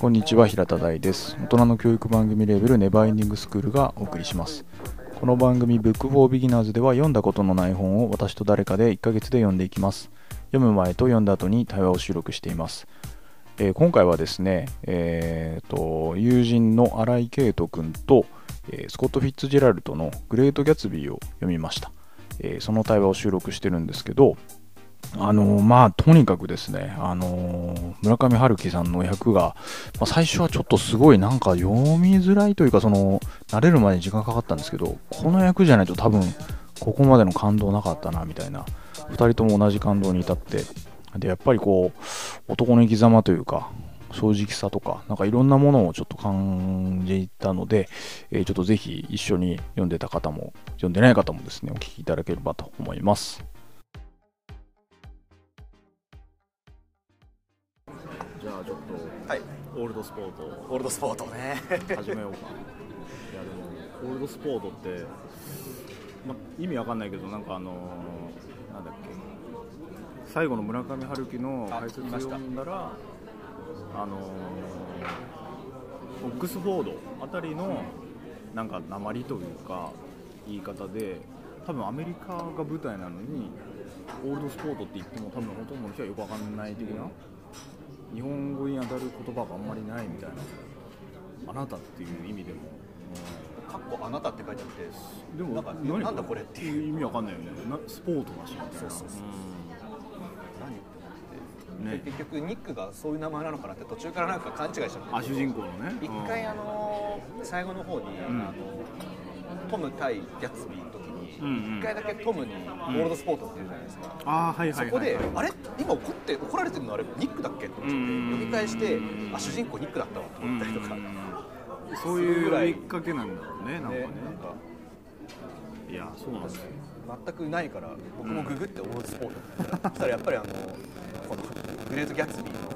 こんにちは平田大です。大人の教育番組レーベルネバーエンディングスクールがお送りします。この番組 Book for Beginners では読んだことのない本を私と誰かで1ヶ月で読んでいきます。読む前と読んだ後に対話を収録しています。えー、今回はですね、えーと、友人の新井圭斗君と、えー、スコット・フィッツジェラルドのグレート・ギャツビーを読みました、えー、その対話を収録してるんですけどあのまあとにかくですね、あの村上春樹さんの役が、まあ、最初はちょっとすごいなんか読みづらいというかその慣れるまでに時間かかったんですけどこの役じゃないと多分ここまでの感動なかったなみたいな。2人とも同じ感動に至って。でやっぱりこう男の生き様というか正直さとかなんかいろんなものをちょっと感じたので、えー、ちょっとぜひ一緒に読んでた方も読んでない方もですねお聞きいただければと思います。オールドスポートオールドスポートね。始めようか。いやでもオールドスポートって、ま、意味わかんないけどなんかあのー、なんだっけ。最後の村上春樹の解説を読んだらあのオックスフォードあたりのなんか鉛というか言い方で多分アメリカが舞台なのにオールドスポートって言っても多分ほとんどの人はよくわかんない的な日本語に当たる言葉があんまりないみたいな。あなたっていう意味でも。かっこあなたって書いてあってでもなんなんだこれっていう。意味わかんないよね。スポートだし。そうそうそう、うん。ね、結局ニックがそういう名前なのかなって途中からなんか勘違いしちゃって。あ主人公のね。一回あの最後の方に、うん、あのトム対ギャッツビーの時に一、うんうん、回だけトムにゴールドスポートって言うじゃないですか、うん、あはいはい、はい、そこであれ？今怒って怒られてるのあれニックだっけって思って読み返してあ主人公ニックだったわと思ったりとか。そういう呼びかけなんだろうねなんかね。なんか。いやそうなんですよ。全くないから僕もググってオールドスポートそしたらやっぱりあのこのグレート・ギャッツビーの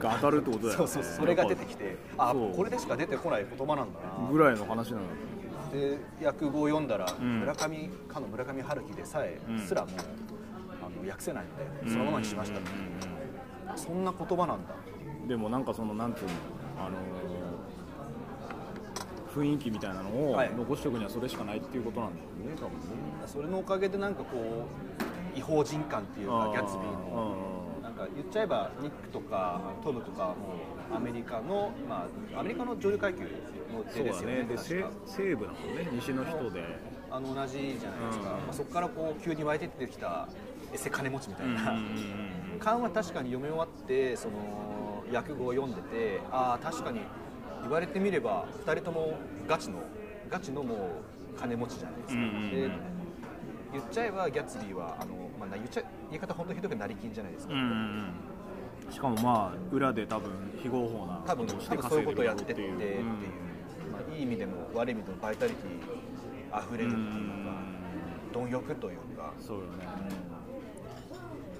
が当たるってことだよ、ね、そうそうそれが出てきてあこれでしか出てこない言葉なんだな。ぐらいの話なので訳語を読んだら、うん、村上かの村上春樹でさえ、すらもあの訳せないのでそのままにしました、そんな言葉なんだ。でもなんかそのなんていうのあの雰囲気みたいなのを残しておくにはそれしかないっていうことなんだよね、多分ね。それのおかげでなんかこう異邦人感っていうかギャッツビーのなんか言っちゃえばニックとかトムとかもアメリカの、まあ、アメリカの上流階級ですよね。で西部だもんね。西の人で。あの同じじゃないですか、まあ、そこからこう急に湧いてってきたエセ金持ちみたいな。感は確かに読み終わってその訳語を読んでてああ確かに言われてみれば2人ともガチのガチのもう金持ちじゃないですか、で言っちゃえばギャッツビーはあの、まあ、言っちゃ言い方本当ひどく成金じゃないですか、しかもまあ裏で多分非合法な多分多分そういうことをやってってっていう、まあ、意味でも悪い意味でもバイタリティあふれるっていうか、貪欲というか。そうよね、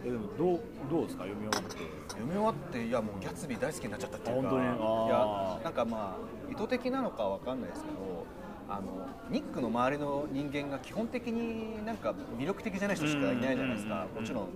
えでもどうどうですか？読み終わって。読み終わっていやもうギャツビー大好きになっちゃったっていうか。本当に？いやなんかまあ意図的なのかわかんないですけどあのニックの周りの人間が基本的になんか魅力的じゃない人しかいないじゃないですか、もちろん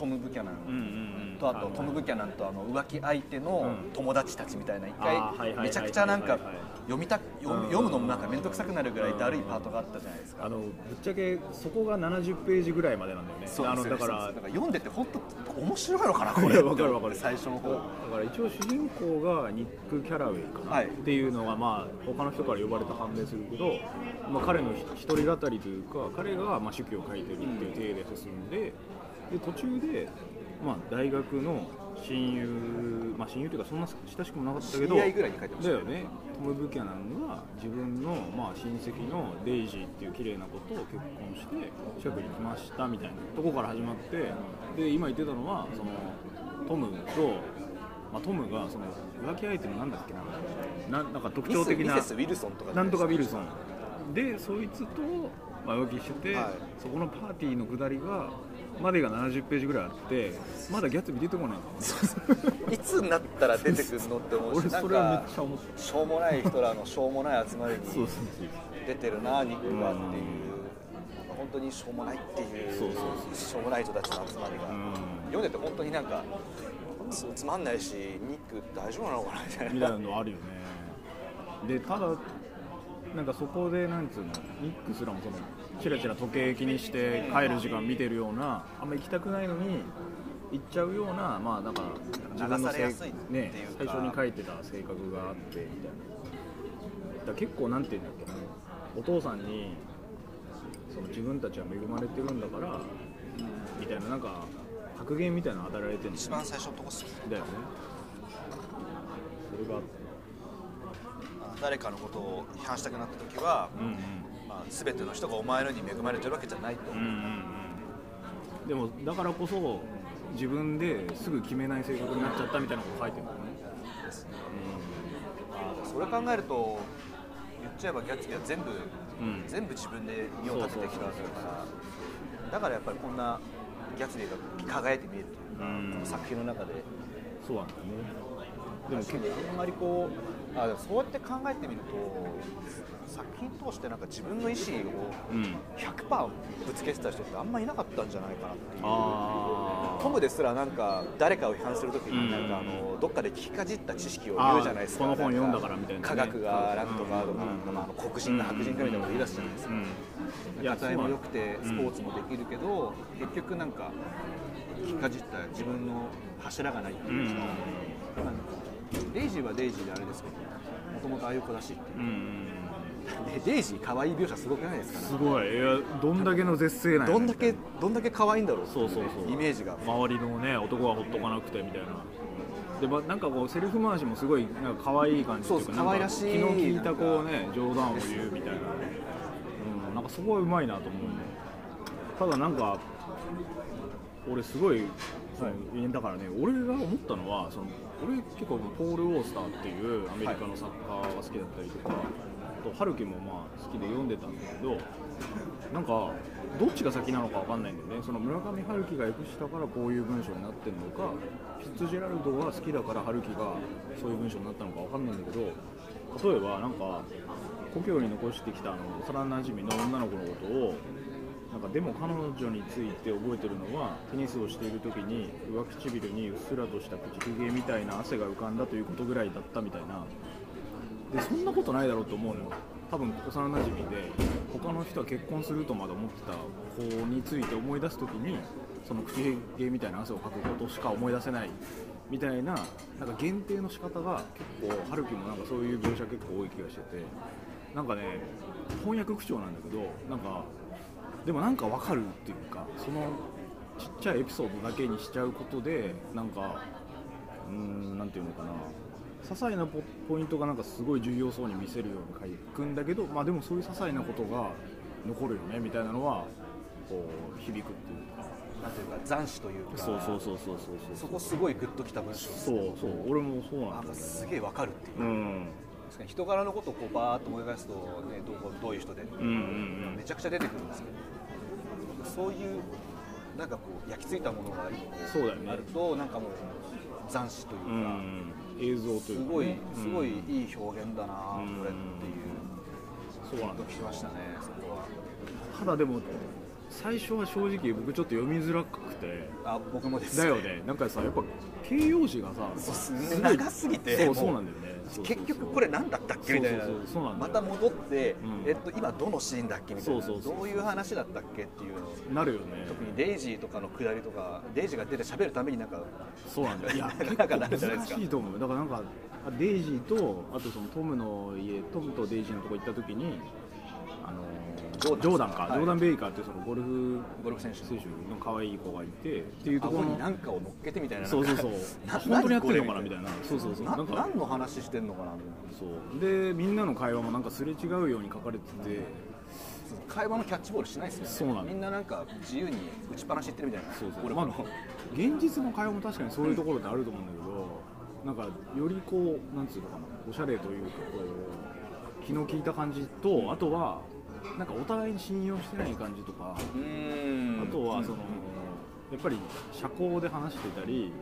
トム・ブキャナン。とあとトム・ブキャナンとあの浮気相手の友達たちみたいな一回めちゃくちゃなんか読みた読むのもなんか面倒くさくなるぐらいだるいパートがあったじゃないですか。あのぶっちゃけそこが70ページぐらいまでなんだよね。そうあのだから読んでて本当面白いのかなこれ。わかるわかる。最初の方。だから一応主人公がニック・キャラウェイかな、はい、っていうのがまあ他の人から呼ばれて判明するけど、まあ、彼の一人語りというか彼がまあ手記を書いてるっていう体で進んで、で途中でまあ、大学の親友、まあ、親友というかそんな親しくもなかったけど知り合いぐらいに書いてましたよね。トム・ブキャナンが自分の、まあ、親戚のデイジーっていう綺麗な子と結婚して近くに来ましたみたいなとこから始まってで今言ってたのはそのトムと、まあ、トムがその浮気相手のなんだっけな。ななんか特徴的ななんとかウィルソン。でそいつと、まあ、浮気してて、はい、そこのパーティーのくだりがまでが70ページぐらいあってまだギャッツビー出てこない いつになったら出てくるのって思うし俺それはめっちゃ思ったしょうもない人らのしょうもない集まりに出てるな肉がっていう本当にしょうもないっていう。しょうもない人たちの集まりが。読んでて本当になんかつまんないしニック大丈夫なのかなみたいな。みたいなのあるよね。でただなんかそこでなんつうのニックすらもそのチラチラ時計気にして帰る時間見てるようなあんま行きたくないのに行っちゃうようなまあなんか自分の流されやすいねか。最初に書いてた性格があってみたいな。だ結構なんていうんだっけな。お父さんにその自分たちは恵まれてるんだからみたいななんか格言みたいなの与えられてるん一番最初のとこっすよだよね。それがあって誰かのことを批判したくなった時は、うんうん。まあ、全ての人がお前のに恵まれてるわけじゃないと、うんうんうんでもだからこそ自分ですぐ決めない性格になっちゃったみたいなこと書いてるんだよね。まあそれ考えると言っちゃえばギャツビーは全部、うん。全部自分で身を立ててきたわけだから。だからやっぱりこんなギャツビーが輝いて見えるというか、うん。この作品の中で。そうなんだよねでも結構あんまりこうあそうやって考えてみると作品通してなんか自分の意思をうん。100%ぶつけてた人ってあんまいなかったんじゃないかなっていう。あトムですらなんか誰かを批判するときうん。になんかあのどっかで聞きかじった知識を言うじゃないですか。この本読んだからみたいなね。科学が楽とかとかうん。まあ黒人が白人かみたいなこと言い出すじゃないですか。うん。ガタイも良くてスポーツもできるけど結局なんか聞きかじった自分の柱がないっていうかまあデイジーはデイジーであれですけどもともとああいう子だしっていう。うんうん でデイジー可愛い描写すごくないですか？すごい。いやどんだけの絶世なんどんだけどんだけ可愛いんだろうっていそうそうそう。イメージが。周りのね男はほっとかなくてみたいな。でまなんかこうセリフ回しもすごいなんか可愛い感じっていうか可愛らしいなんか気の利いたこうね冗談を言うみたいな。うんなんかそこはうまいなと思うね。ただなんか俺すごいそのだからね俺が思ったのはその俺結構ポール・オースターっていうアメリカの作家が好きだったりとか、あと春樹もまあ好きで読んでたんだけどなんかどっちが先なのかわかんないんだよね。その村上春樹が訳したからこういう文章になってるのかフィッツジェラルドが好きだから春樹がそういう文章になったのかわかんないんだけど例えばなんか故郷に残してきたあの幼なじみの女の子のことをなんかでも彼女について覚えてるのはテニスをしている時に上唇にうっすらとした口ひげみたいな汗が浮かんだということぐらいだったみたいな。でそんなことないだろうと思うのよ。多分幼なじみで他の人は結婚するとまで思ってた子について思い出す時にその口ひげみたいな汗をかくことしか思い出せないみたいななんか限定の仕方が結構春樹もなんかそういう描写結構多い気がしてて。なんかね翻訳口調なんだけどなんかでもなんかわかるっていうかそのちっちゃいエピソードだけにしちゃうことでなんかうーんなんていうのかな。些細なポポイントがなんかすごい重要そうに見せるように書くんだけど、まあ、でもそういう些細なことが残るよねみたいなのはこう響くっていうか。なんていうか斬首というか。そうそうそうそうそうそこすごいグッときた文章そうそう。俺もそうななんんかだよねすげえわかるっていう、うん確かに人柄のことをこうバーッと思い返すと、ね、どうどういう人で、うんうんめちゃくちゃ出てくるんですけどそういうなんかこう焼き付いたものがそうだよね。あるとなんかもう斬首とういうか、ん映像というか、ね、すごいうん。すごいいい表現だな、こうんれっていう。そうなん。だグッときましたねそこは。ただでも最初は正直僕ちょっと読みづらくて。あ僕もですだよね。なんかさやっぱ形容詞がさすすごい長すぎて。そうそうなんだよね結局これ何だったっけ？みたいな。また戻って、うん。えっと、今どのシーンだっけ？みたいな。そうそうそうどういう話だったっけっていうのなるよね。特にデイジーとかのくだりとかデイジーが出て喋るためになんかそうなんだよ。いや結構かなるじゃないですか。難しいと思う。だからなんかあデイジーとあとそのトムの家トムとデイジーのとこ行った時にあのジョーダンか、はい。ジョーダン・ベイカーっていうそのゴルフゴルフ選手選手の可愛い子がいてっていうとこ顎ろのに何かを乗っけてみたいなそうそうそう。な 本当にやってるのかなみたいな。そうそうそう。ななんか何の話してんのかなそう。でみんなの会話もなんかすれ違うように書かれてて。会話のキャッチボールしないですよね。そうなのみんななんか自由に打ちっぱなし言ってるみたいな。そうそう。まあ、現実の会話も確かにそういうところってあると思うんだけど、なんかよりこうなんつうのかなおしゃれというかこう気の利いた感じとあとはなんかお互いに信用してない感じとか、あとはその、やっぱり社交で話してたり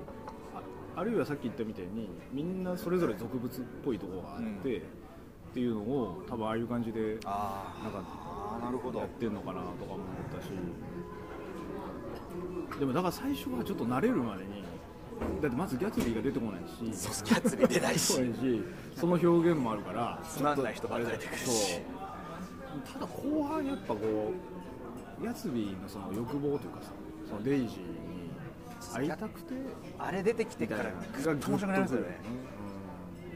ああるいはさっき言ったみたいにみんなそれぞれ俗物っぽいところがあって、うん。っていうのを多分ああいう感じであなんかあなるほどやってんのかなとか思ったし。でもだから最初はちょっと慣れるまでにだってまずギャツビーが出てこないし。ギャツビー出ない し。その表現もあるからつまんない人ばっかり出てくるしただ後半やっぱこうギャツビーのその欲望というかさそのデイジーに会いたくてあれ出てきてからぐっと面白くなりますよね。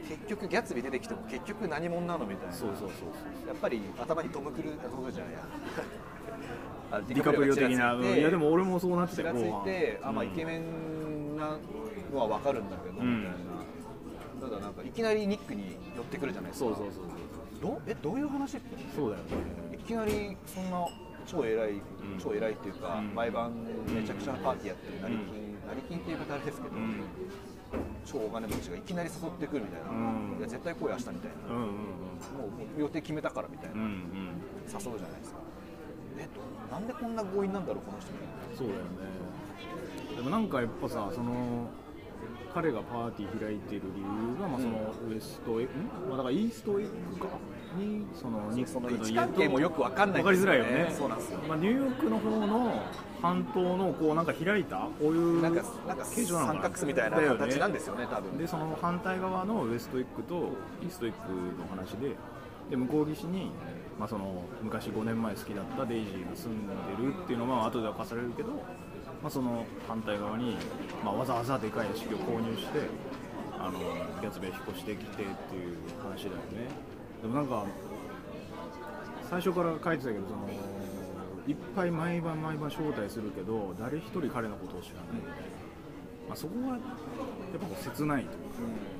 う結局ギャツビー出てきても結局何者なのみたいな。んそうそうそうそうやっぱり頭にトム・クルートムじゃないや。あ デディカプリオ的な。うんいやでも俺もそうなってたよ後半。てあまあうんイケメンなのは分かるんだけど、うんみたいな。ただなんかいきなりニックに寄ってくるじゃないですか。そうそうそうどえどういう話？そうだよね。いきなりそんな超偉い、超偉いっていうか、うん。毎晩めちゃくちゃなパーティーやってる成金、成金っていう方あれですけど、うん。超お金持ちがいきなり誘ってくるみたいな、うん。いや絶対来い明日みたいな、もう予定決めたからみたいな、誘うじゃないですか。えどなんでこんな強引なんだろうこの人みたいな。そうだよね。でもなんかやっぱさその彼がパーティー開いてる理由が、まあ、そのウエストエッグ、ん？まあ、だからイーストエッグか？にそのニックの家位置関係もよくわかんないん分かりづらいよね。そうなんですよ。まあ、ニューヨークの方の半島のこうなんか開いたこういうなんかなんか形状なのか三角巣みたいな形なんですよね多分。でその反対側のウエストエッグとイーストエッグの話でで向こう岸に、まあ、その昔5年前好きだったデイジーが住んでるっていうのは後で明かされるけど、まあ、その反対側に、まあ、わざわざでかい屋敷を購入してあのギャツベイ引っ越してきてっていう話だよね。でもなんか最初から書いてたけどそのいっぱい毎晩毎晩招待するけど誰一人彼のことを知らないみたいな、まあ、そこがやっぱこう切ないというか、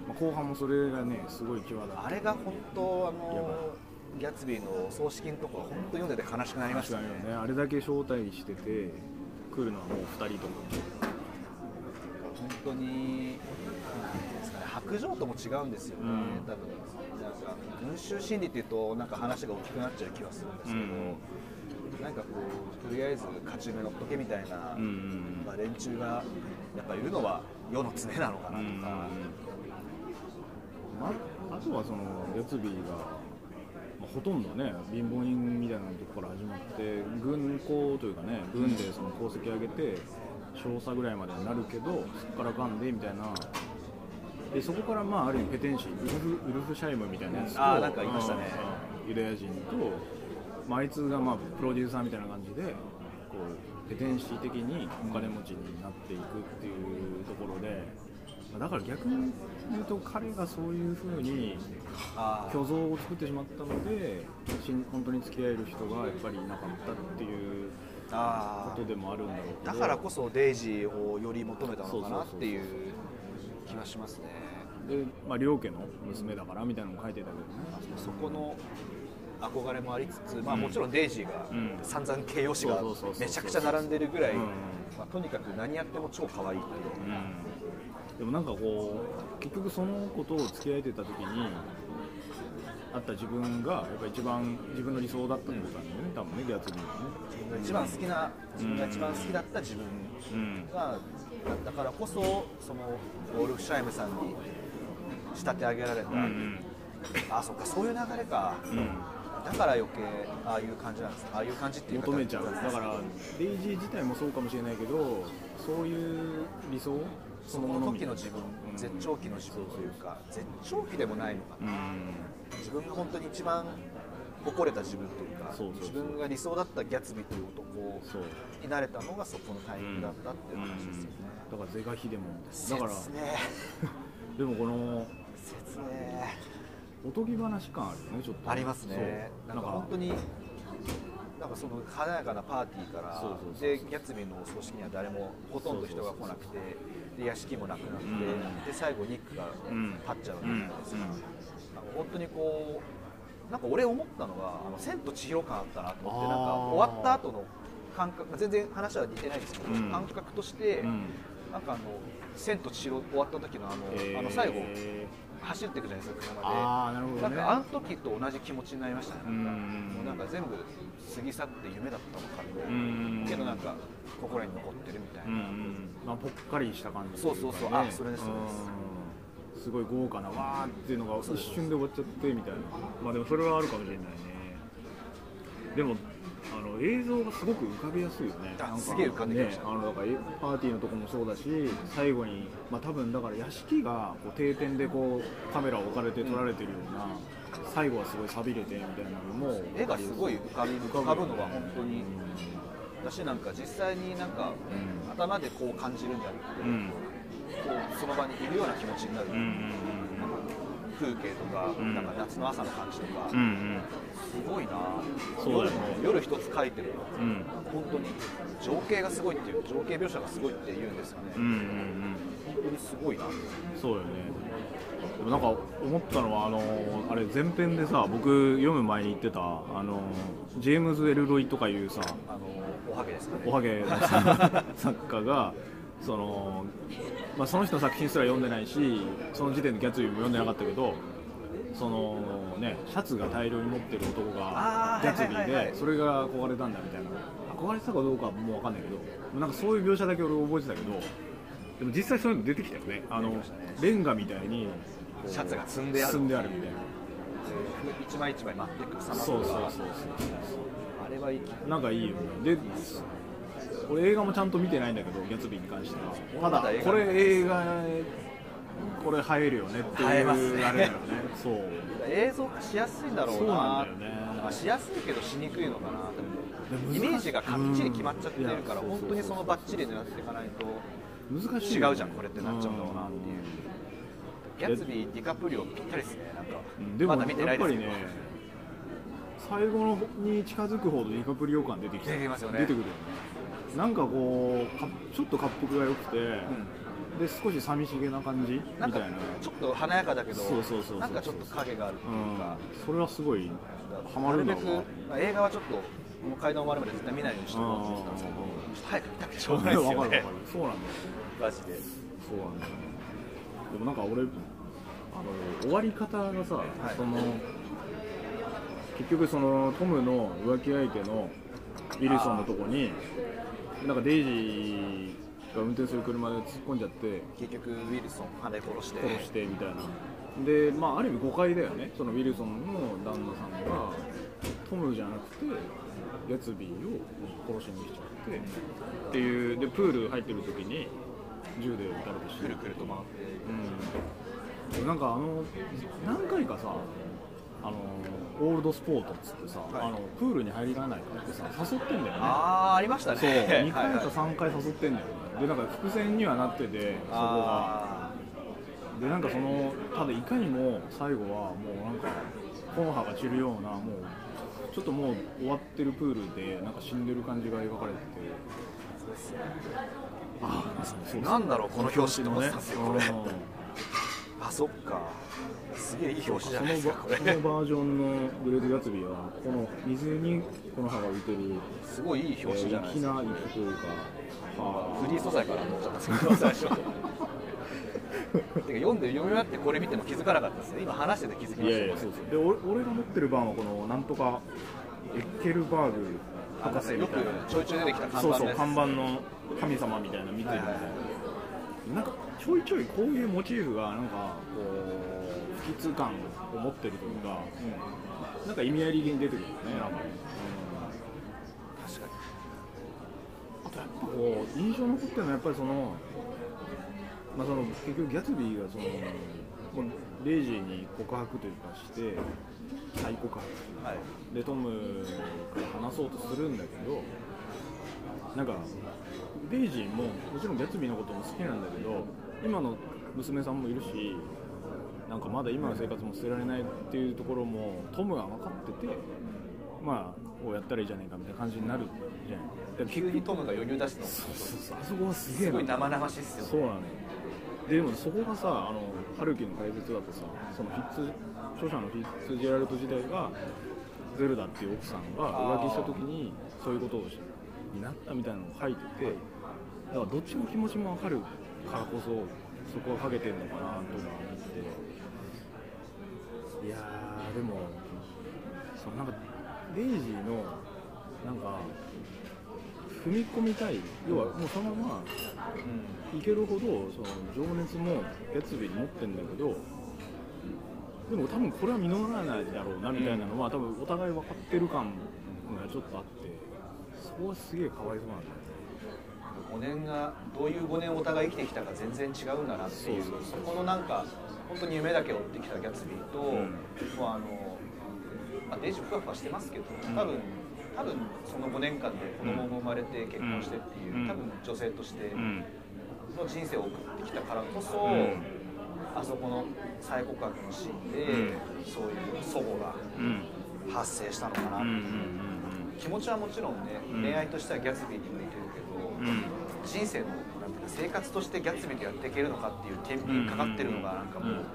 まあ、後半もそれがねすごい際立って。あれが本当あのギャツビーの葬式のところ本当読んでて悲しくなりましたね。ね。あれだけ招待してて来るのはもう2人とか本当に白状とも違うんですよね、うん多分なんか群衆心理っていうとなんか話が大きくなっちゃう気はするんですけど、なんかこうとりあえず勝ち目乗っとけみたいな、うん。うんまあ、連中がやっぱいるのは世の常なのかなとか、ああとはそのギャツビーが、まあ、ほとんどね貧乏人みたいなところから始まって軍校というかね軍でその功績上げて少佐ぐらいまでになるけどそこからかんでみたいな。でそこからまあある意味ペテンシーウルフウルフシャイムみたいなやつとあーなんかいましたね。うんユダヤ人と、まあ、あいつがまあプロデューサーみたいな感じでこうペテンシー的にお金持ちになっていくっていうところで、まあだから逆に言うと彼がそういうふうに虚像を作ってしまったので本当に付き合える人がやっぱりいなかったっていうあことでもあるんだろうだからこそデイジーをより求めたのかなっていう気がしますね。で、まあ、両家の娘だからみたいなのも書いてたけどね。そこの憧れもありつつ、まあ、もちろんデイジーがうん。散々形容詞がめちゃくちゃ並んでるぐらい、うん。まあ、とにかく何やっても超可愛いっていう。うんでもなんかこう結局その子と付き合えてた時にあった自分がやっぱ一番自分の理想だったってことなんだよね、多分ねギャツビーはね。一番好きな自分が一番好きだった自分うんが、だからこそそのウォルフシャイムさんに仕立て上げられた、うんあそっかそういう流れか、うんうん。だから余計ああいう感じなんです。ああいう感じっていうか求めちゃう。だからデイジー自体もそうかもしれないけどそういう理想その時の自分、うん絶頂期の自分というか絶頂期でもないのかな、うん。自分が本当に一番誇れた自分というか自分が理想だったギャツビーという男になれたのがそこのタイミングだったっていう話ですよね、だから是が非でもだから。でもこの切ねおとぎ話感あるよねちょっと。ありますね。なんか本当になんかその華やかなパーティーからでギャツビーのお葬式には誰もほとんど人が来なくてで屋敷もなくなって、ん。で最後ニックがうん立っちゃうじゃないですか、うん。なん。か本当にこうなんか俺思ったのが「あの千と千尋」感あったなと思ってなんか終わった後の感覚全然話は似てないですけど、うん。感覚として、うん。なんかあの「千と千尋」終わった時のあの,、へー。あの最後走っていくじゃないですか車で。なるほどね。なんかあの時と同じ気持ちになりましたね。うん。もうなんか全部過ぎ去って夢だったのかうみん。けどなんか心に残ってるみたいな。まあ、ぽっかりした感じそうそうそう。あそれですそれです。うん。すごい豪華なわーっていうのが一瞬で終わっちゃってみたいな。まあでもそれはあるかもしれないね。でもあのの映像がすごく浮かびやすいよね。あなんかすげえ浮かんできました。ねあのだからえパーティーのとこもそうだし最後にまあ多分だから屋敷がこう定点でこうカメラを置かれて撮られてるような、最後はすごい寂れてみたいなのも絵がすごい浮かび浮かぶのが本当にだしなんか実際になんか、頭でこう感じるんじゃなくて、うん。こうその場にいるような気持ちになる、うんうん風景とか,、ん。なんか夏の朝の感じとか、うんうん。すごいな。そうね。夜一つ描いてるの、うん。本当に。情景がすごいっていう情景描写がすごいって言うんですよね、うんうんうん。本当にすごいな。そうよね。でもなんか思ったのはあのあれ前編でさ僕読む前に言ってたあのジェームズ・エルロイとかいうさあのおはげですかね。おはげ 作家がその,、まあ、その人の作品すら読んでないしその時点でギャツビーも読んでなかったけどそのねシャツが大量に持ってる男がギャツビーでそれが憧れたんだみたいな。憧れてたかどうかはもう分かんないけどなんかそういう描写だけ俺覚えてたけどでも実際そういうの出てきたよね。あのレンガみたいにシャツが積んである。積んであるみたいな。一枚一枚待っていく様とか。そうそうそうそう。あれはいい。なんかいいよね。で俺映画もちゃんと見てないんだけどギャツビーに関しては。ただこれ映画これ映えるよねっていうあれだよね。そう。映像化しやすいんだろうな。そうなんだよね。まあしやすいけどしにくいのかなイメージがかっちり決まっちゃってるから、うん本当にそのバッチリ狙っていかないと難しいよね。違うじゃんこれってなっちゃうんだろうなっていう、ギャツビーディカプリオぴったりですねなんか、うんでもまだ見てないですけど。やっぱりね最後のに近づくほどディカプリオ感出てきて出てきますよね。出てくるよねなんかこうかちょっと滑覆が良くて、で少し寂しげな感じみたな。いなちょっと華やかだけどそうそうそうなんかちょっと影があるっていうか、うん、それはすごいハマるんだろう映画はちょっともう階段終わるまで絶対見ないようにしておこうと思ってたんですけどちょっと早く見たくてしょうがないですよね。わかるわかる。そうなんだよ。マジで。そうなんだよ。でもなんか俺あの終わり方がさ、い。その結局そのトムの浮気相手のウィルソンのとこになんかデイジーが運転する車で突っ込んじゃって結局ウィルソン跳ね殺して。殺してみたいな。でまあある意味誤解だよね。そのウィルソンの旦那さんがトムじゃなくてギャツビーを殺しにしちゃってっていう。でプール入ってる時に銃で撃たれて死ぬ。くるくると回って。うん、なんかあの何回かさあのオールドスポートっつってさ、はい。あのプールに入りらないからってさ誘ってんだよね。ああありましたね。そう。2回かはいはい。3回誘ってんだよね。でなんか伏線にはなっててそこが。あでなんかそのただいかにも最後はもうなんか木の葉が散るようなもうちょっともう終わってるプールでなんか死んでる感じが描かれてて。ああそうーなんだろうこの表紙と思あそっか。すげえいい表紙じゃないですかこれ。このバージョンのグレート・ギャツビーはこの水にこの葉が浮いてるすごいいい表紙じゃないえーですか、粋な一というかあフリー素材かなと思っちゃったんですけど最初。てか読んで読み終わってこれ見ても気づかなかったですね。今話してて気づきました。いやいやそうそう。で俺俺が持ってる版はこのなんとかエッケルバーグ博士みたいな。ちょいちょい出てきた看そうそう看板の神様みたいなの見てるみたいな、はいはいなんかちょいちょいこういうモチーフがなんかこう不吉感を持ってるというか、なんか意味ありげに出てくるよねなんかね、確かに。あとやっぱこう印象残ってるのはやっぱりその,、まあ、その結局ギャツビーがそのもうレイジーに告白というかして再告白はいでトムから話そうとするんだけどなんかデイジーももちろんギャツビーのことも好きなんだけど今の娘さんもいるしなんかまだ今の生活も捨てられないっていうところもトムが分かっててまあこうやったらいいじゃないかみたいな感じになるじゃないだから急にトムが余裕出してそうそうそう。あそこはすげえな。すごい生々しいっすよね。そうなのよ。でもそこがさあのハルキの怪物だとさそのフィッツ著者のフィッツジェラルト時代がゼルダっていう奥さんが浮気した時にそういうことをしになったみたいなのを書いててだからどっちの気持ちも分かるからこそそこはかけてるのかなと思って。いやーでもそのなんかデイジーのなんか踏み込みたい。要はもうそのままいけるほどその情熱もギャツビーに持ってるんだけどでも多分これは実らないだろうなみたいなのは、多分お互い分かってる感がちょっとあって。そこはすげえかわいそうなんだよね5年がどういう5年お互い生きてきたか全然違うんだなっていうそこのなんか本当に夢だけ追ってきたギャツビーと、んもうあの、まあ、デイジーふわふわしてますけど多分、多分その5年間で子供も生まれて結婚してっていう、うん。多分女性としてうん。の人生を送ってきたからこそ、ん。あそこの再告白のシーンで、うん。そういう祖母がうん。発生したのかな、う。んうん気持ちはもちろんね、うん。恋愛としてはギャツビーに向いてるけど、人生のなんていうか生活としてギャツビーとやっていけるのかっていう天秤かかってるのがなんかもう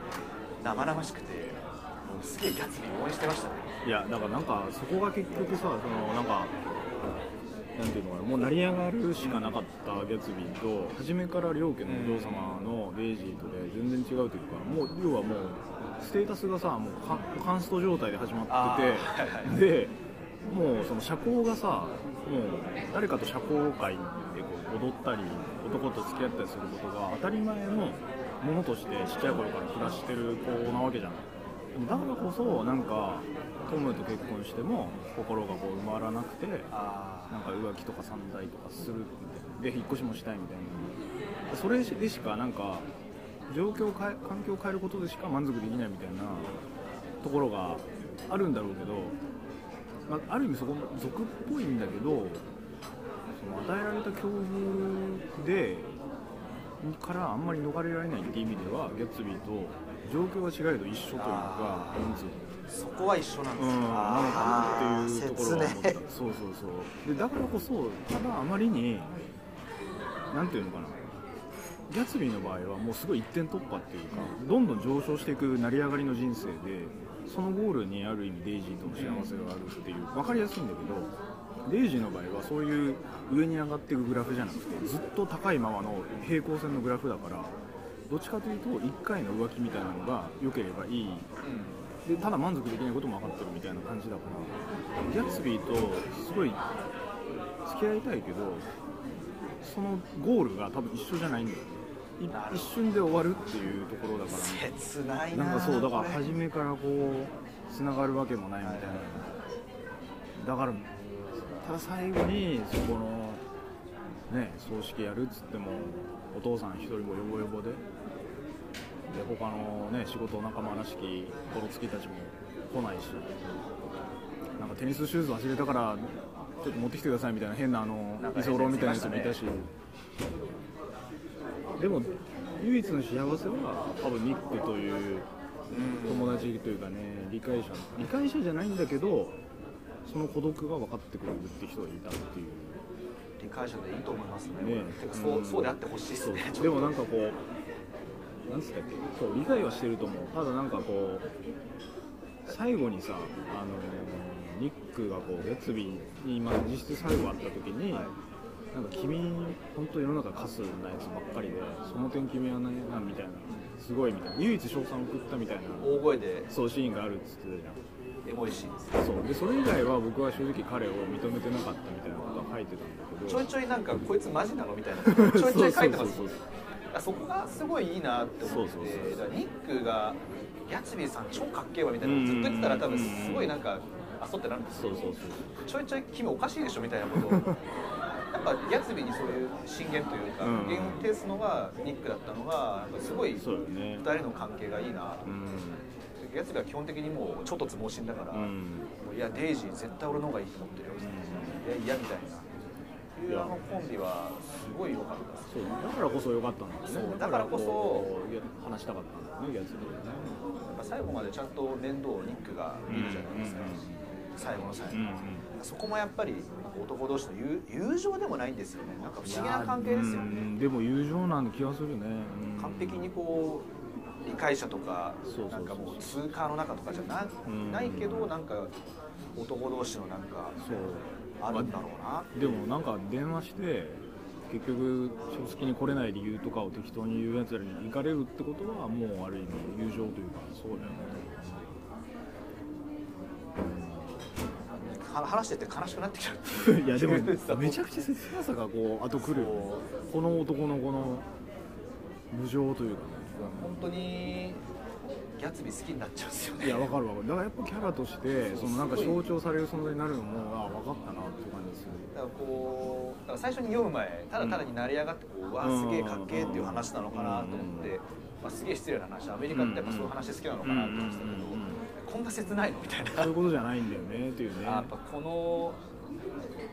生々しくてもうすげえギャツビー応援してましたね。いやだからなんかそこが結局さそのなんかなんていうのかなもう成り上がるしかなかったギャツビーと初めから両家のお嬢様のデイジーとで全然違うというかもう要はもうステータスがさもうカカンスト状態で始まっててでもうその社交がさもう誰かと社交界踊ったり男と付き合ったりすることが当たり前のものとしてちっちゃい頃から暮らしてる子なわけじゃんだからこそなんかトムと結婚しても心がこう埋まらなくてあなんか浮気とか散財とかするみたいなで引っ越しもしたいみたいな。それでしかなんか状況を変え環境を変えることでしか満足できないみたいなところがあるんだろうけど、まあ、ある意味そこも俗っぽいんだけど与えられた境遇でからあんまり逃れられないっていう意味ではギャッツビーと状況が違えど一緒というかそこは一緒なんです。なのかなっていうところは思った。そうそうそう。でだからこそただあまりになんていうのかな。ギャツビーの場合はもうすごい一点突破っていうかどんどん上昇していく成り上がりの人生でそのゴールにある意味デイジーとの幸せがあるっていう分かりやすいんだけどデイジーの場合はそういう上に上がっていくグラフじゃなくてずっと高いままの平行線のグラフだからどっちかというと1回の浮気みたいなのが良ければいい。でただ満足できないことも分かってるみたいな感じだからギャッツビーとすごい付き合いたいけどそのゴールが多分一緒じゃないんだよね。い一瞬で終わるっていうところだから。切ないななんかそうだから初めからこうつながるわけもないみたいな。だからただ最後にそこのね葬式やるっつってもお父さん一人もヨボヨボで。で他のね仕事仲間らしきコロつきたちも来ないし。なんかテニスシューズ忘れたからちょっと持ってきてくださいみたいな変なあの居候みたいなやつもいたし、でも唯一の幸せは多分ニックという友達というかね理解者理解者じゃないんだけどその孤独が分かってくれるって人がいたっていう。理解者でいいと思いますね。ねてかそうそうであってほしいですね。そう。でもなんかこうなんつったっけ？そう理解はしてると思う。ただなんかこう最後にさあのニックがこうギャッツビーに、まあ、実質最後会った時に、なんか君本当世の中カスなやつばっかりでその点君はねなんみたいなすごいみたいな。唯一賞賛を送ったみたいな。大声で。そうシーンがあるっつってたじゃんエモいシーンですそう。でそれ以外は僕は正直彼を認めてなかったみたいなことは書いてたんだけど。ちょいちょいなんかこいつマジなのみたいなちょいちょい書いてますそうそこがすごいいいなって思ってだからニックがギャツビーさん超かっけえわみたいなのずっと言ってたら多分すごいなんかあそってなるんですうそうそうちょいちょい君おかしいでしょみたいなことを。やっぱギャツビーにそういう進言というかうん。言を呈すのがニックだったのがすごいそうよね。2人の関係がいいなとうん。ギャツビーは基本的にもうちょっとつ盲信だから、うん。いやデイジー絶対俺の方がいいと思ってるよ、いやいやみたいな。いうあのコンビはすごい良かったそう。だからこそ良かったんだよね。だからこそ話したかったんだよねやっぱ最後までちゃんと面倒をニックが見るじゃないですか、うん最後の最後、うんうん。そこもやっぱり男同士の友友情でもないんですよね。なんか不思議な関係ですようねんでも友情なん気がするね、うん。完璧にこう理解者とかなんかもう通貨の中とかじゃな,、うん。ないけどなんか男同士のなんかそう。あるんだろうな。でもなんか電話して結局正式に来れない理由とかを適当に言うやつらに行かれるってことはもうある意味友情というかそうだよね。は話してて悲しくなってきちゃう。いやでもめちゃくちゃ切なさがこう後来るよね。この男のこの無情というかね本当にギャツビー好きになっちゃうんですよね。いやわかるわかる。だからやっぱキャラとしてそのなんか象徴される存在になるのもあ分かったなっていう感じがするだからこうだから最初に読む前ただただに成り上がってこう、うわすげえかっけえっていう話なのかなと思って、まあ、すげえ失礼な話アメリカってやっぱそういう話好きなのかなと思ってたけど、こんな切ないのみたいな。そういうことじゃないんだよねっていうね。あやっぱこの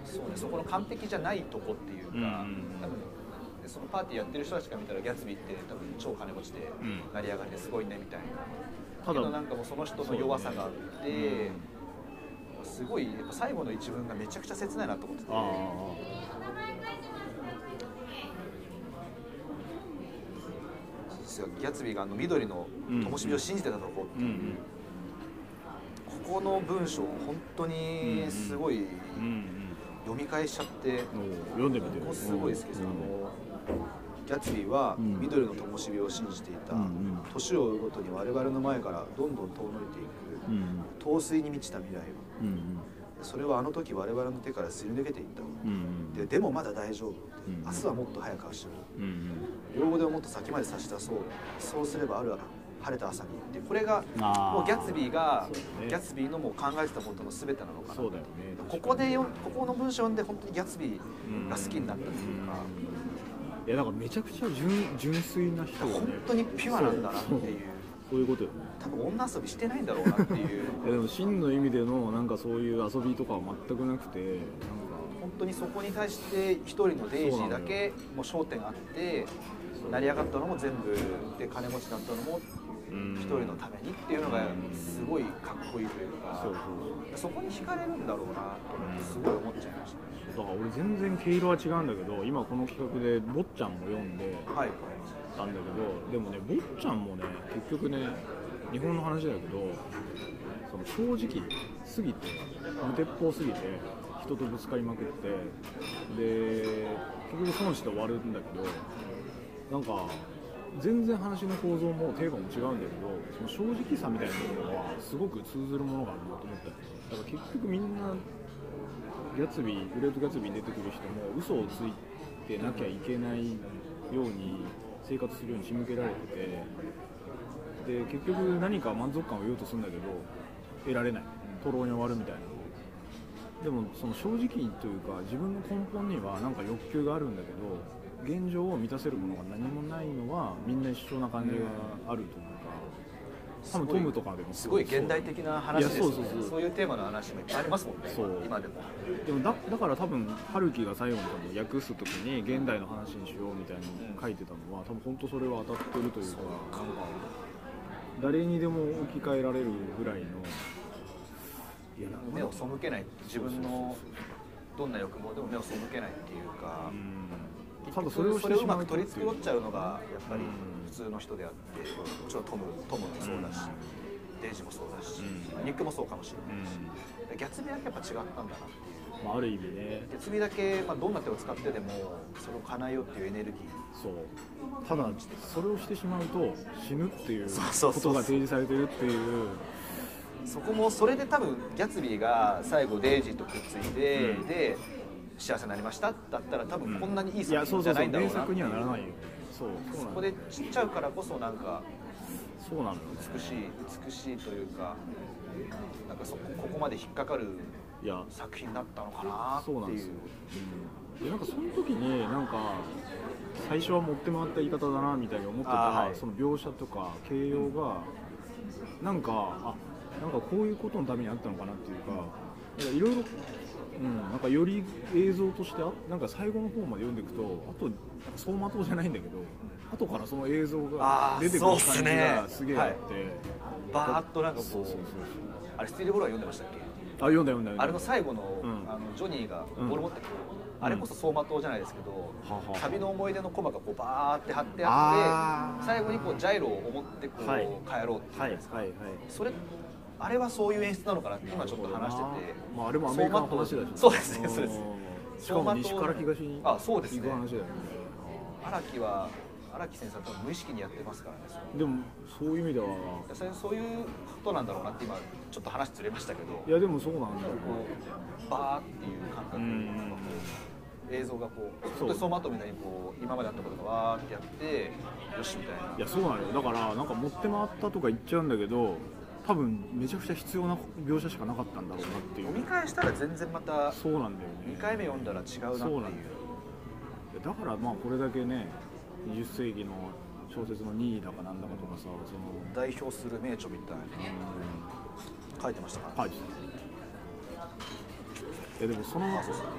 そう、ね、そこの完璧じゃないとこっていうか、うんうんうん。多分でそのパーティーやってる人たちが見たらギャツビーって多分超金持ちでうん。成り上がりですごいねみたいな、ただけどなんかもうその人の弱さがあって、すごいやっぱ最後の一文がめちゃくちゃ切ないなと思ってて。あギャツビーがあの緑の灯火を信じてたとこ。あうん。うんここの文章本当にすごい読み返しちゃって、お読んでみて。ここすごい好きです、うん。あのギャツビーはうん。緑の灯火を信じていた、年を追うごとに我々の前からどんどん遠のいていく、うん陶水に満ちた未来はそれはあの時我々の手からすり抜けていった。ででもまだ大丈夫、うん明日はもっと早く走ろう両腕をもっと先まで差し出そう。そうすればある晴れた朝に。ってこれがもうギャツビーが、ギャツビーのもう考えてたことの全てなのかなここでよここの文章読んで本当にギャツビーが好きになったっていうか、いやだからめちゃくちゃ純純粋な人がね。本当にピュアなんだなっていう。そういうことよね。多分女遊びしてないんだろうなっていう。いやでも真の意味でのなんかそういう遊びとかは全くなくてなんか。本当にそこに対して一人のデイジーだけもう焦点があって成り上がったのも全部で金持ちだったのもうん一人のためにっていうのがすごいかっこいいというかそこに惹かれるんだろうなと思ってすごい思っちゃいましたねだから俺全然毛色は違うんだけど今この企画で坊ちゃんも読んではい。たんだけどでもね坊ちゃんもね結局ね日本の話だけどその正直すぎて無鉄砲すぎて人とぶつかりまくってで結局損して終わるんだけどなんか全然話の構造もテーマも違うんだけどその正直さみたいなものはすごく通ずるものがあるなと思っただから結局みんなギャツビーグレート・ギャツビーに出てくる人も嘘をついてなきゃいけないように生活するように仕向けられててで結局何か満足感を得ようとするんだけど得られない。とろに終わるみたいな。でもその正直というか自分の根本にはなんか欲求があるんだけど現状を満たせるものが何もないのはみんな一緒な感じがあるという。か多分トムとかでもすごい現代的な話ですよね。そうそうそう。そういうテーマの話もいっぱいありますもんねそう。今でも。でもだだから多分春樹が最後に多分訳す時に現代の話にしようみたいに書いてたのは多分本当それは当たってるというかなんか。誰にでも置き換えられるぐらいのいや目を背けない。自分のどんな欲望でも目を背けないっていうかうん結ただそれをうまく取り繕っちゃうのがやっぱりうん普通の人であってもちろんトムトムもそうだしデイジもそうだしうん。ニックもそうかもしれうないしん。ギャツビーだけやっぱ違ったんだなっていう。まあ、ある意味ね。ギャツビーだけ、まあ、どんな手を使ってでもそれを叶えようっていうエネルギー。そう。ただそれをしてしまうと死ぬっていうそうそうそうことが提示されてるっていう。そこもそれで多分ギャツビーが最後デイジーとくっついて、うん。で幸せになりましただったら多分こんなにいい作品じゃそうそうそうないんだろうな名作にはならないよそう。そこでちっちゃうからこそなんかそうなんだよね。美しい美しいというかなんかそこここまで引っかかるいや。作品だったのかなっていう。そうなんですよ、うん、でなんかその時になんか最初は持って回った言い方だなみたいに思ってた、はい。その描写とか形容がなんかあなんかこういうことのためにあったのかなっていうかいろいろうん、なんかより映像としてあなんか最後の方まで読んでいくとあと走馬灯じゃないんだけど後からその映像が出てくる感じがすげえあって、バーッとなんかこうそうそうそうあれスティールボールは読んでましたっけ？あ読んだ読んだあれの最後の,、うん。あのジョニーがうん。ボール持ってくる、あれこそ走馬灯じゃないですけど、はは旅の思い出のコマがこうバーって貼ってあって最後にこうジャイロを持ってこう、はい。帰ろうっていうはい。はい。それあれはそういう演出なのかなって今ちょっと話してて、まあ、あれもアメリカの話だし、そうですねそうです。ん。しかも西から東にあそうですね。行く話だよね荒木は荒木先生は多分無意識にやってますからねでもそういう意味では。それそういうことなんだろうなって今ちょっと話ずれましたけど。いやでもそうなんだよこうバーっていう感覚うんなんかこ映像がこうそう。本当に走馬灯みたいにこう今まであったことがわーってやってよしみたいな。いやそうなのよ。だからなんか持って回ったとか言っちゃうんだけど多分めちゃくちゃ必要な描写しかなかったんだろうなっていう。読み返したら全然またそうなんだよね。2回目読んだら違うなっていうだからまあこれだけね20世紀の小説の2位だかなんだかとかさその代表する名著みたいな書いてましたから、はいいやでもその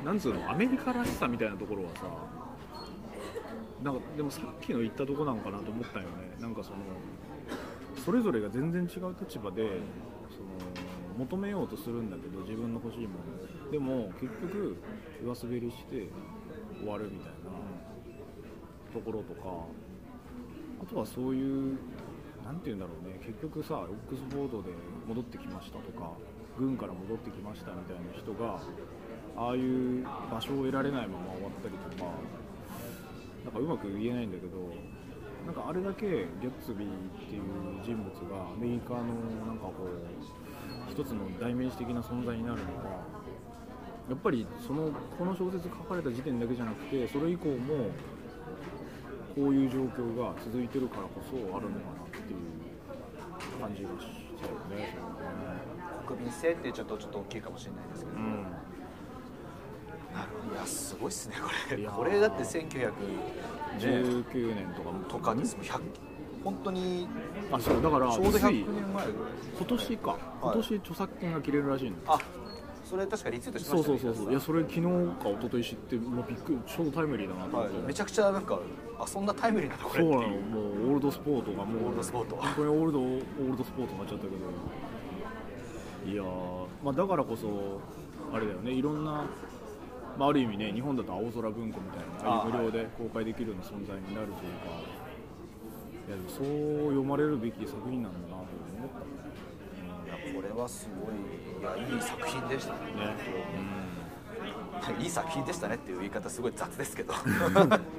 なんつうのアメリカらしさみたいなところはさなんかでもさっきの言ったとこなんかなと思ったよね。なんかそのそれぞれが全然違う立場でその求めようとするんだけど自分の欲しいものを。でも結局上滑りして終わるみたいなところとかあとはそういうなんて言うんだろうね結局さオックスフォードで戻ってきましたとか軍から戻ってきましたみたいな人がああいう場所を得られないまま終わったりとかなんかうまく言えないんだけどなんかあれだけギャッツビーっていう人物がアメリカのなんかこう一つの代名詞的な存在になるのはやっぱりそのこの小説書かれた時点だけじゃなくてそれ以降もこういう状況が続いてるからこそあるのかなっていう感じがしたよね。国民性ってちゃうとちょっと大きいかもしれないですけど、うん。なるほど。いやすごいっすねこれ。これだって1900 19年とかもとかですもん100本当にあそうだからちょうどつい100年前。ぐらい今年か。今年著作権が切れるらしいの、あそれ確かリツイートしましたねそうそうそういやそれ昨日か一昨日知ってもうびっくりちょうどタイムリーだなと思って、はい、めちゃくちゃなんかあそんなタイムリーなとこそうなのもうオールドスポートがもう。オールドスポート。本当にオールドオールドスポートになっちゃったけど。いやー、まあ、だからこそあれだよねいろんな、まあ、ある意味ね日本だと青空文庫みたいなああいう無料で公開できるような存在になるというか、いやでもそう読まれるべき作品なんだなと思った。ねいやこれはすごいいやいい作品でしたねね、いい作品でしたねっていう言い方すごい雑ですけど。うん、い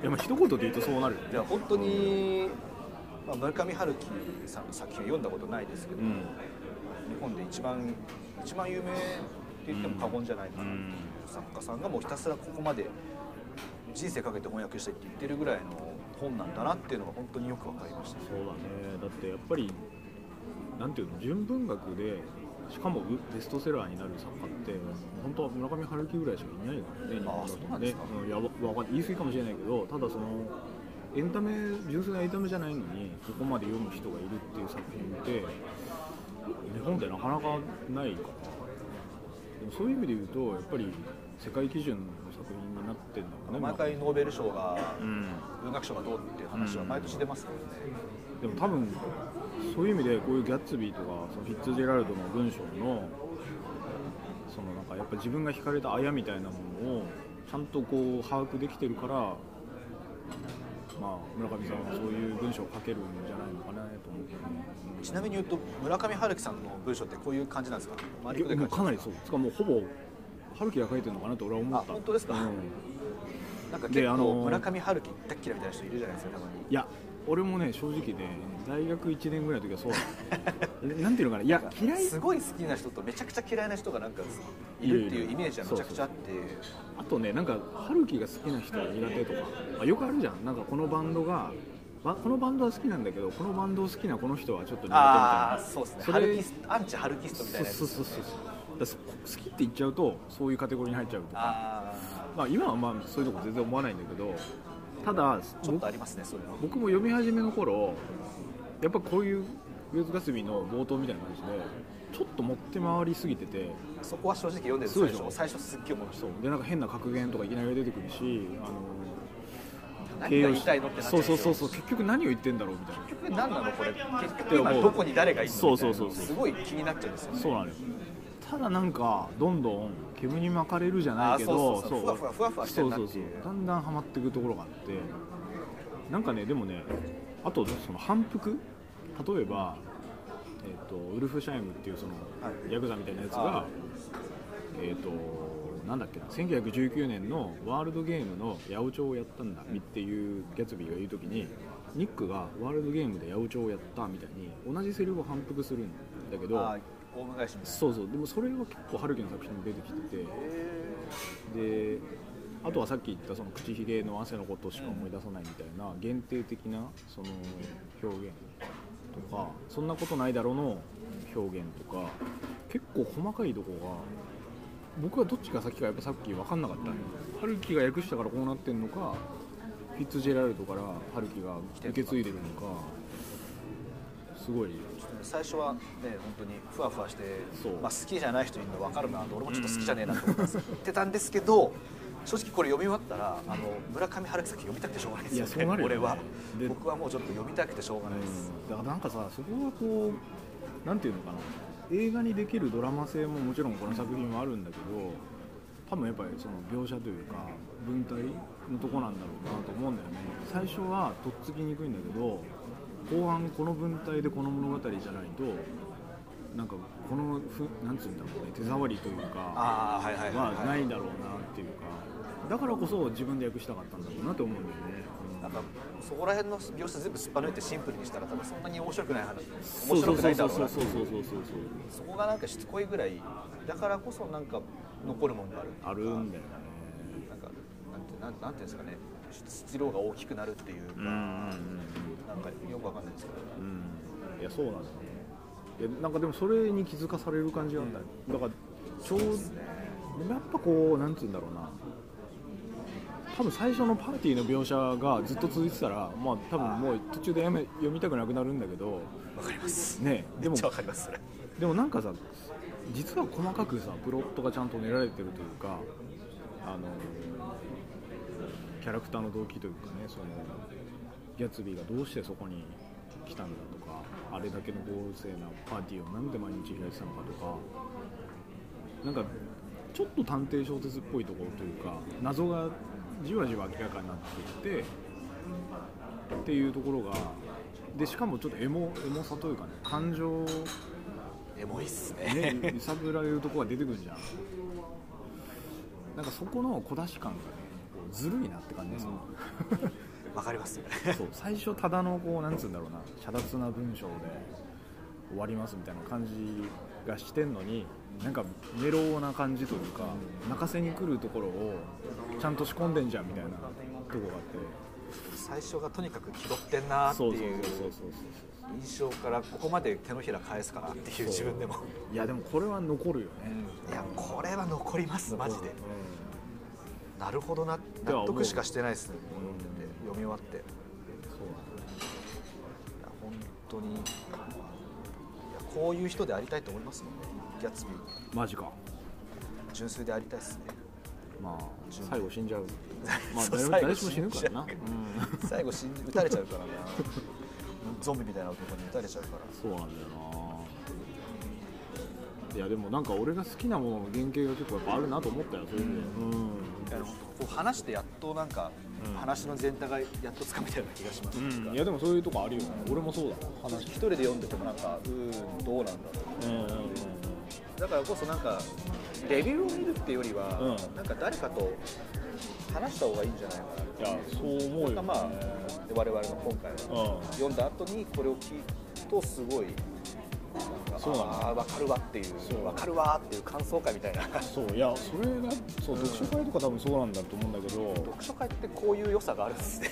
やまあ一言で言うとそうなるよね。いや本当に、まあ、村上春樹さんの作品は読んだことないですけど、うん。日本で一番一番有名って言っても過言じゃないかな、うん。作家さんがもうひたすらここまで人生かけて翻訳したいって言ってるぐらいの本なんだなっていうのが本当によく分かりました。そうだね。だってやっぱりなんていうの純文学でしかもベストセラーになる作家って本当は村上春樹ぐらいしかいないからね日本だと。そうなんや言い過ぎかもしれないけどただそのエンタメ純粋なエンタメじゃないのにここまで読む人がいるっていう作品って日本でなかなかないから。でもそういう意味で言うとやっぱり世界基準の作品になってるんだろうね毎回ノーベル賞がうん。文学賞がどうっていう話は毎年出ますけどね、でも多分そういう意味でこういうギャッツビーとかそのフィッツジェラルドの文章のそのなんかやっぱ自分が惹かれたあやみたいなものをちゃんとこう把握できてるからまあ村上さんはそういう文章を書けるんじゃないのかなと思うけどね、ちなみに言うと村上春樹さんの文章ってこういう感じなんですか？もうかなりそう。つかもうほぼ春樹が書いてるのかなと俺は思った。あ本当ですか？うん。なんか結構であの村上春樹大っ嫌いみたいな人いるじゃないですかたまに。いや俺もね正直ね大学1年ぐらいの時はそうだった。なんていうのかな？いや嫌い。すごい好きな人とめちゃくちゃ嫌いな人がなんかいるっていうイメージはめちゃくちゃあって。あとねなんか春樹が好きな人が苦手とか、まあ、よくあるじゃん。なんかこのバンドがばこのバンドは好きなんだけどこのバンドを好きなこの人はちょっと苦手みたいああなそうですね。それハルキスアンチハルキストみたいなそうそうそうそうだ好きって言っちゃうとそういうカテゴリーに入っちゃうとか。あまあ、今はまあそういうとこ全然思わないんだけどただあちょっとありますねそういうの。僕も読み始めの頃やっぱこういう「ウェズ・ガスビー」の冒頭みたいな感じでちょっと持って回りすぎてて。そこは正直読んでる最初最初すっげえ思い。ましそう。でなんか変な格言とかいきなり出てくるしあのた何が言いたいのってそうそうそううそう。結局何を言ってんだろうみたいな。結局何なのこれ？結で局今どこに誰がいるのそうそうそうそう。すごい気になっちゃうんですよね。そうなのよただなんかどんどん煙に巻かれるじゃないけどあそうそうそう。ふわふわふわふわしてるなっていう。だんだんハマっていくところがあって。なんかねでもねあとその反復？例えば、えー、とウルフシャイムっていうそのはい。ヤクザみたいなやつあがえっ、となんだっけな？1919年のワールドゲームの八百長をやったんだっていうギャツビーが言う時にニックがワールドゲームで八百長をやったみたいに同じセリフを反復するんだけどオウム返しみたいな。そうそう。でもそれは結構春樹の作品に出てきてて。であとはさっき言ったその口ひげの汗のことしか思い出さないみたいな限定的なその表現とかそんなことないだろうの表現とか結構細かいとこが僕はどっちが先かやっぱさっき分かんなかったのよ。春樹が訳したからこうなってんのかフィッツジェラルドから春樹が受け継いでるのかすごい最初はね本当にふわふわしてまあ、好きじゃない人いるの分かるなと俺もちょっと好きじゃねえなと思ってたんですけど正直これ読み終わったらあの村上春樹読みたくてしょうがないですよ。ねよね俺はで僕はもうちょっと読みたくてしょうがないです、だからなんかさそこがこうなんていうのかな。映画にできるドラマ性ももちろんこの作品はあるんだけど多分やっぱりその描写というか文体のとこなんだろうなと思うんだよね。最初はとっつきにくいんだけど後半この文体でこの物語じゃないとなんかこのふなんつうんだろうね手触りというかはいはいはい、はないだろうなっていうかだからこそ自分で訳したかったんだろうなと思うんだよね、うん。なんかそこら辺の描写全部すっぱ抜いてシンプルにしたら多分そんなに面白くない話面白くないだそうそうろうなそうそうそう。そこがなんかしつこいぐらいだからこそなんか残るものがある。あるんだよね。なんかなんてなんなんていうんですかね質量が大きくなるっていうか、うんうんなんかよくわかんないですけど、うん。うんいやそうなんだよ。ねいやなんかでもそれに気づかされる感じなんだよ、だからちょうどやっぱこうなんつうんだろうな。多分最初のパーティーの描写がずっと続いてたらまあ多分もう途中でやめ読みたくなくなるんだけどわかります。ねでもめっちゃわかりますそれ。でもなんかさ実は細かくさプロットがちゃんと練られてるというかあのキャラクターの動機というかねそのギャツビーがどうしてそこに来たんだとかあれだけの豪勢なパーティーをなんで毎日開いてたのかとかなんかちょっと探偵小説っぽいところというか謎がじわじわ明らかになっていってっていうところがでしかもちょっとエモエモさというかね感情エモいっすね。ね、揺さぶられるとこが出てくるじゃん。なんかそこの小出し感がねずるいなって感じですよ、わかります。そう最初ただのこうなんつうんだろうな。遮奪な文章で終わりますみたいな感じがしてんのになんかメローな感じというか泣かせに来るところをちゃんと仕込んでんじゃんみたいなとこがあって。最初がとにかく気取ってんなってそうそういうそうそうそう印象からここまで手のひら返すかなっていう自分でも、いやでもこれは残るよね、いやこれは残りますマジで。うんなるほどな納得しかしてないですね読み終わって。本当にいやこういう人でありたいと思いますもんねギャッツビーマジか。純粋でありたいですね。まあ最後死んじゃう。まあ誰しも死ぬからな、最後死ん撃たれちゃうからな。ゾンビみたいな男に撃たれちゃうから。そうなんだよな。いやでもなんか俺が好きなものの原型が結構やっぱあるなと思ったよそういう意味でいやこう話してやっとなんか、話の全体がやっとつかめたような気がします、うん、いやでもそういうとこあるよね。俺もそうだ。話一人で読んでてもなんかうーんどうなんだろう。うんうんうんだからこそなんかレビューを見るっていうよりは、うん。なんか誰かと話した方がいいんじゃないかないやそう思うよ、ね、まあで我々の今回はうん。読んだ後にこれを聞くとすごいなんかそうな。んだああ分かるわっていう分かるわっていう感想会みたいな。そういやそれがそう読書会とか多分そうなんだと思うんだけど読書会ってこういう良さがあるんですね。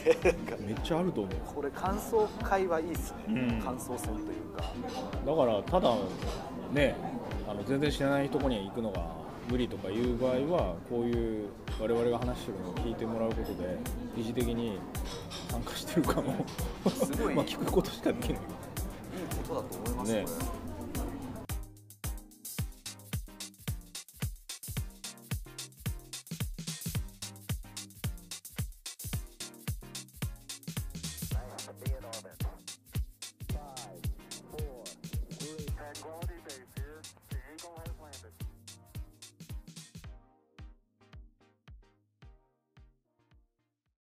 めっちゃあると思う。これ感想会はいいっすね、うん。感想戦というか。だからただねあの全然知らないとこに行くのが無理とかいう場合はこういう我々が話してるのを聞いてもらうことで疑似的に参加してるかも。すごい まあ聞くことしかできない。いいことだと思います、ね。これ